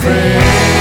faith.